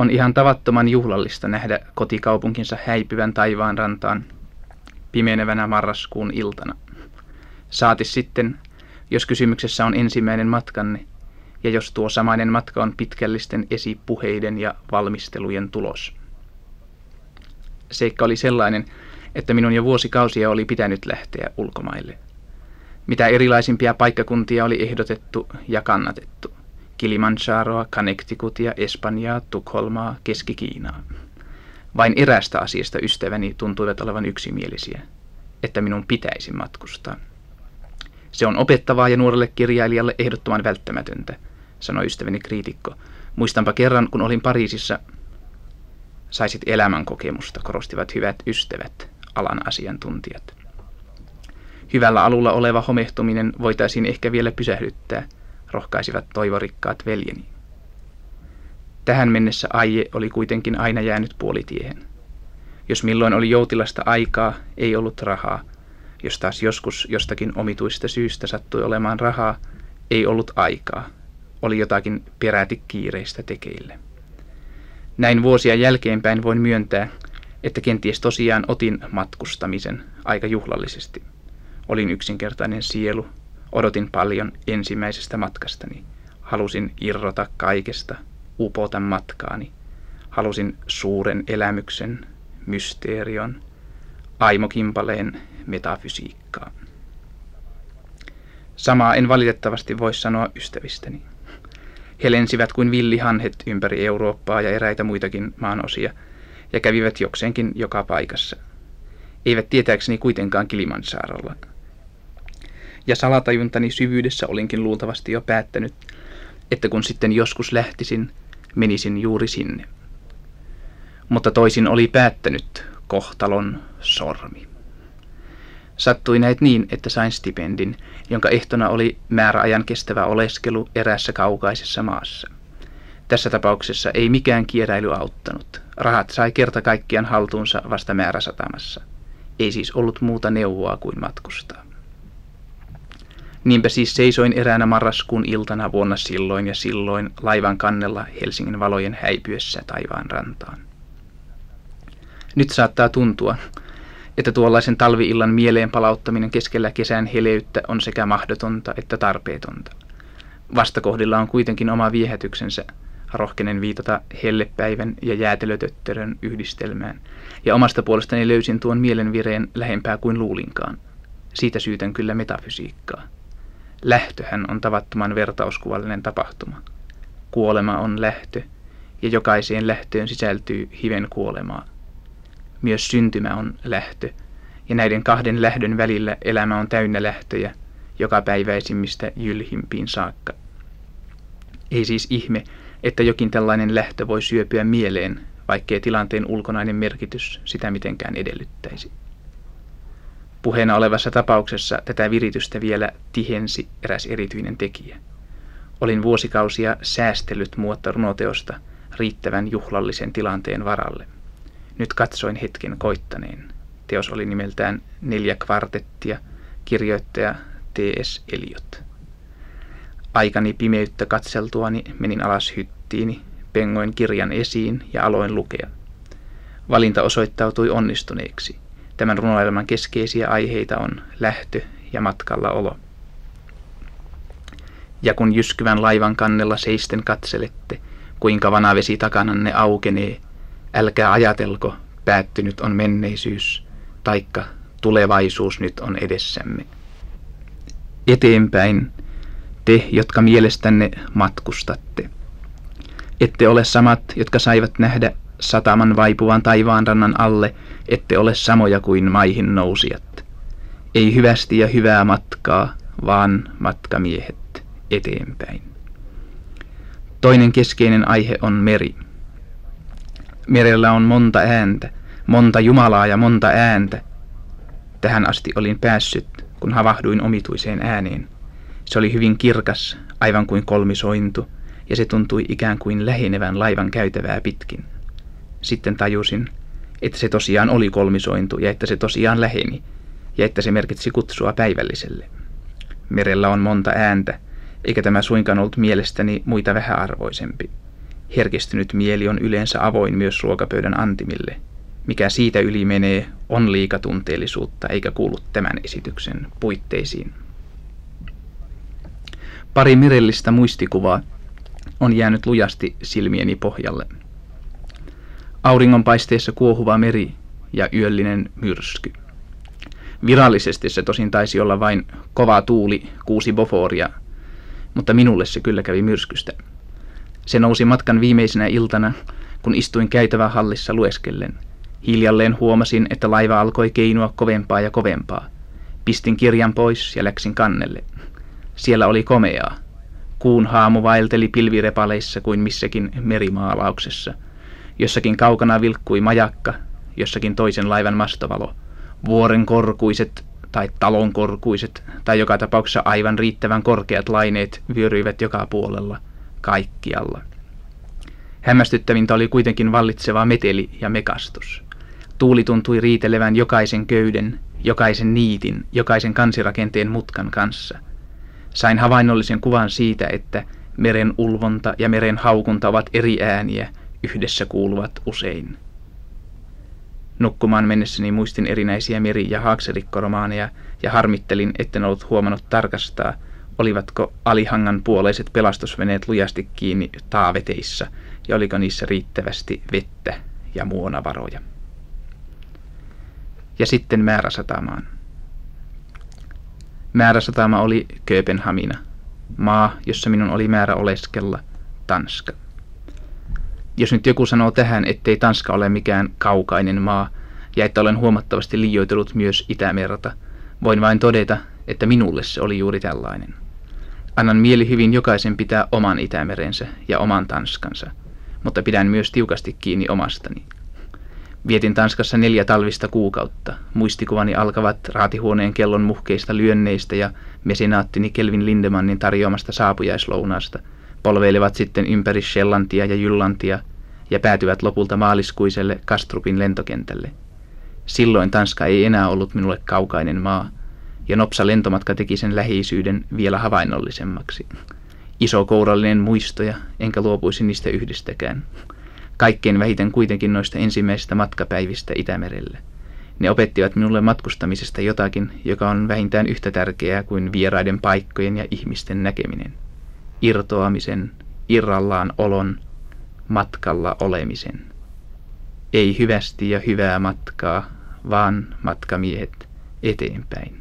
On ihan tavattoman juhlallista nähdä kotikaupunkinsa häipyvän taivaan rantaan pimenevänä marraskuun iltana. Saati sitten, jos kysymyksessä on ensimmäinen matkanne, ja jos tuo samainen matka on pitkällisten esipuheiden ja valmistelujen tulos. Seikka oli sellainen, että minun jo vuosikausia oli pitänyt lähteä ulkomaille. Mitä erilaisimpia paikkakuntia oli ehdotettu ja kannatettu. Kilimanjaroa, Connecticutia, Espanjaa, Tukholmaa, Keski-Kiinaa. Vain erästä asiasta ystäväni tuntuivat olevan yksimielisiä, että minun pitäisi matkustaa. Se on opettavaa ja nuorelle kirjailijalle ehdottoman välttämätöntä, sanoi ystäväni kriitikko. Muistanpa kerran, kun olin Pariisissa, saisit elämän kokemusta, korostivat hyvät ystävät, alan asiantuntijat. Hyvällä alulla oleva homehtuminen voitaisiin ehkä vielä pysähdyttää, rohkaisivat toivorikkaat veljeni. Tähän mennessä aie oli kuitenkin aina jäänyt puolitiehen. Jos milloin oli joutilasta aikaa, ei ollut rahaa. Jos taas joskus jostakin omituista syystä sattui olemaan rahaa, ei ollut aikaa. Oli jotakin peräti kiireistä tekeille. Näin vuosia jälkeenpäin voin myöntää, että kenties tosiaan otin matkustamisen aika juhlallisesti. Olin yksinkertainen sielu, odotin paljon ensimmäisestä matkastani. Halusin irrota kaikesta, upota matkaani. Halusin suuren elämyksen, mysteerion, aimokimpaleen metafysiikkaa. Samaa en valitettavasti voi sanoa ystävistäni. He lensivät kuin villihanhet ympäri Eurooppaa ja eräitä muitakin maanosia ja kävivät jokseenkin joka paikassa. Eivät tietääkseni kuitenkaan Kilimansaarolla. Ja salatajuntani syvyydessä olinkin luultavasti jo päättänyt, että kun sitten joskus lähtisin, menisin juuri sinne. Mutta toisin oli päättänyt kohtalon sormi. Sattui näet niin, että sain stipendin, jonka ehtona oli määräajan kestävä oleskelu eräässä kaukaisessa maassa. Tässä tapauksessa ei mikään kierräily auttanut. Rahat sai kerta kaikkiaan haltuunsa vasta määräsatamassa. Ei siis ollut muuta neuvoa kuin matkustaa. Niinpä siis seisoin eräänä marraskuun iltana vuonna silloin ja silloin laivan kannella Helsingin valojen häipyessä taivaan rantaan. Nyt saattaa tuntua, että tuollaisen talviillan mieleen palauttaminen keskellä kesän heleyttä on sekä mahdotonta että tarpeetonta. Vastakohdilla on kuitenkin oma viehätyksensä, rohkenen viitata hellepäivän ja jäätelötöttörön yhdistelmään, ja omasta puolestani löysin tuon mielenvireen lähempää kuin luulinkaan. Siitä syytän kyllä metafysiikkaa. Lähtöhän on tavattoman vertauskuvallinen tapahtuma. Kuolema on lähtö, ja jokaiseen lähtöön sisältyy hiven kuolemaa. Myös syntymä on lähtö, ja näiden kahden lähdön välillä elämä on täynnä lähtöjä, joka päiväisimmistä jylhimpiin saakka. Ei siis ihme, että jokin tällainen lähtö voi syöpyä mieleen, vaikkei tilanteen ulkonainen merkitys sitä mitenkään edellyttäisi. Puheena olevassa tapauksessa tätä viritystä vielä tihensi eräs erityinen tekijä. Olin vuosikausia säästellyt muotta runoteosta riittävän juhlallisen tilanteen varalle. Nyt katsoin hetken koittaneen. Teos oli nimeltään Neljä kvartettia, kirjoittaja T.S. Eliot. Aikani pimeyttä katseltuani menin alas hyttiini, pengoin kirjan esiin ja aloin lukea. Valinta osoittautui onnistuneeksi. Tämän runoelman keskeisiä aiheita on lähtö ja matkalla olo. Ja kun jyskyvän laivan kannella seisten katselette, kuinka vanavesi takananne aukenee, älkää ajatelko, päättynyt on menneisyys, taikka tulevaisuus nyt on edessämme. Eteenpäin, te, jotka mielestänne matkustatte. Ette ole samat, jotka saivat nähdä sataman vaipuvan taivaanrannan alle, ette ole samoja kuin maihin nousijat. Ei hyvästi ja hyvää matkaa, vaan matkamiehet eteenpäin. Toinen keskeinen aihe on meri. Merellä on monta ääntä, monta Jumalaa ja monta ääntä. Tähän asti olin päässyt, kun havahduin omituiseen ääneen. Se oli hyvin kirkas, aivan kuin kolmisointu, ja se tuntui ikään kuin lähenevän laivan käytävää pitkin. Sitten tajusin, että se tosiaan oli kolmisointu ja että se tosiaan läheni, ja että se merkitsi kutsua päivälliselle. Merellä on monta ääntä, eikä tämä suinkaan ollut mielestäni muita vähäarvoisempi. Herkistynyt mieli on yleensä avoin myös ruokapöydän antimille. Mikä siitä yli menee, on liikatunteellisuutta eikä kuulu tämän esityksen puitteisiin. Pari merellistä muistikuvaa on jäänyt lujasti silmieni pohjalle. Auringonpaisteessa kuohuva meri ja yöllinen myrsky. Virallisesti se tosin taisi olla vain kova tuuli, kuusi boforia, mutta minulle se kyllä kävi myrskystä. Se nousi matkan viimeisenä iltana, kun istuin käytävä hallissa lueskellen. Hiljalleen huomasin, että laiva alkoi keinua kovempaa ja kovempaa. Pistin kirjan pois ja läksin kannelle. Siellä oli komeaa. Kuun haamu vaelteli pilvirepaleissa kuin missäkin merimaalauksessa. Jossakin kaukana vilkkui majakka, jossakin toisen laivan mastovalo. Vuoren korkuiset tai talon korkuiset tai joka tapauksessa aivan riittävän korkeat laineet vyöryivät joka puolella, kaikkialla. Hämmästyttävintä oli kuitenkin vallitseva meteli ja mekastus. Tuuli tuntui riitelevän jokaisen köyden, jokaisen niitin, jokaisen kansirakenteen mutkan kanssa. Sain havainnollisen kuvan siitä, että meren ulvonta ja meren haukunta ovat eri ääniä, yhdessä kuuluvat usein. Nukkumaan mennessäni muistin erinäisiä meri- ja haakserikoromaaneja ja harmittelin, etten ollut huomannut tarkastaa, olivatko alihangan puoleiset pelastusveneet lujasti kiinni taaveteissa ja oliko niissä riittävästi vettä ja muonavaroja. Ja sitten määräsatamaan. Määräsatama oli Kööpenhamina, maa, jossa minun oli määrä oleskella, Tanska. Jos nyt joku sanoo tähän, ettei Tanska ole mikään kaukainen maa ja että olen huomattavasti liioitellut myös Itämerta, voin vain todeta, että minulle se oli juuri tällainen. Annan mieli hyvin jokaisen pitää oman Itämerensä ja oman Tanskansa, mutta pidän myös tiukasti kiinni omastani. Vietin Tanskassa neljä talvista kuukautta. Muistikuvani alkavat raatihuoneen kellon muhkeista lyönneistä ja mesinaattini Kelvin Lindemannin tarjoamasta saapujaislounaasta. Polveilevat sitten ympäri Shellantia ja Jyllantia ja päätyvät lopulta maaliskuiselle Kastrupin lentokentälle. Silloin Tanska ei enää ollut minulle kaukainen maa, ja nopsa lentomatka teki sen lähisyyden vielä havainnollisemmaksi. Iso kourallinen muistoja, enkä luopuisi niistä yhdestäkään. Kaikkein vähiten kuitenkin noista ensimmäisistä matkapäivistä Itämerelle. Ne opettivat minulle matkustamisesta jotakin, joka on vähintään yhtä tärkeää kuin vieraiden paikkojen ja ihmisten näkeminen. Irtoamisen, irrallaan olon, matkalla olemisen. Ei hyvästi ja hyvää matkaa, vaan matkamiehet eteenpäin.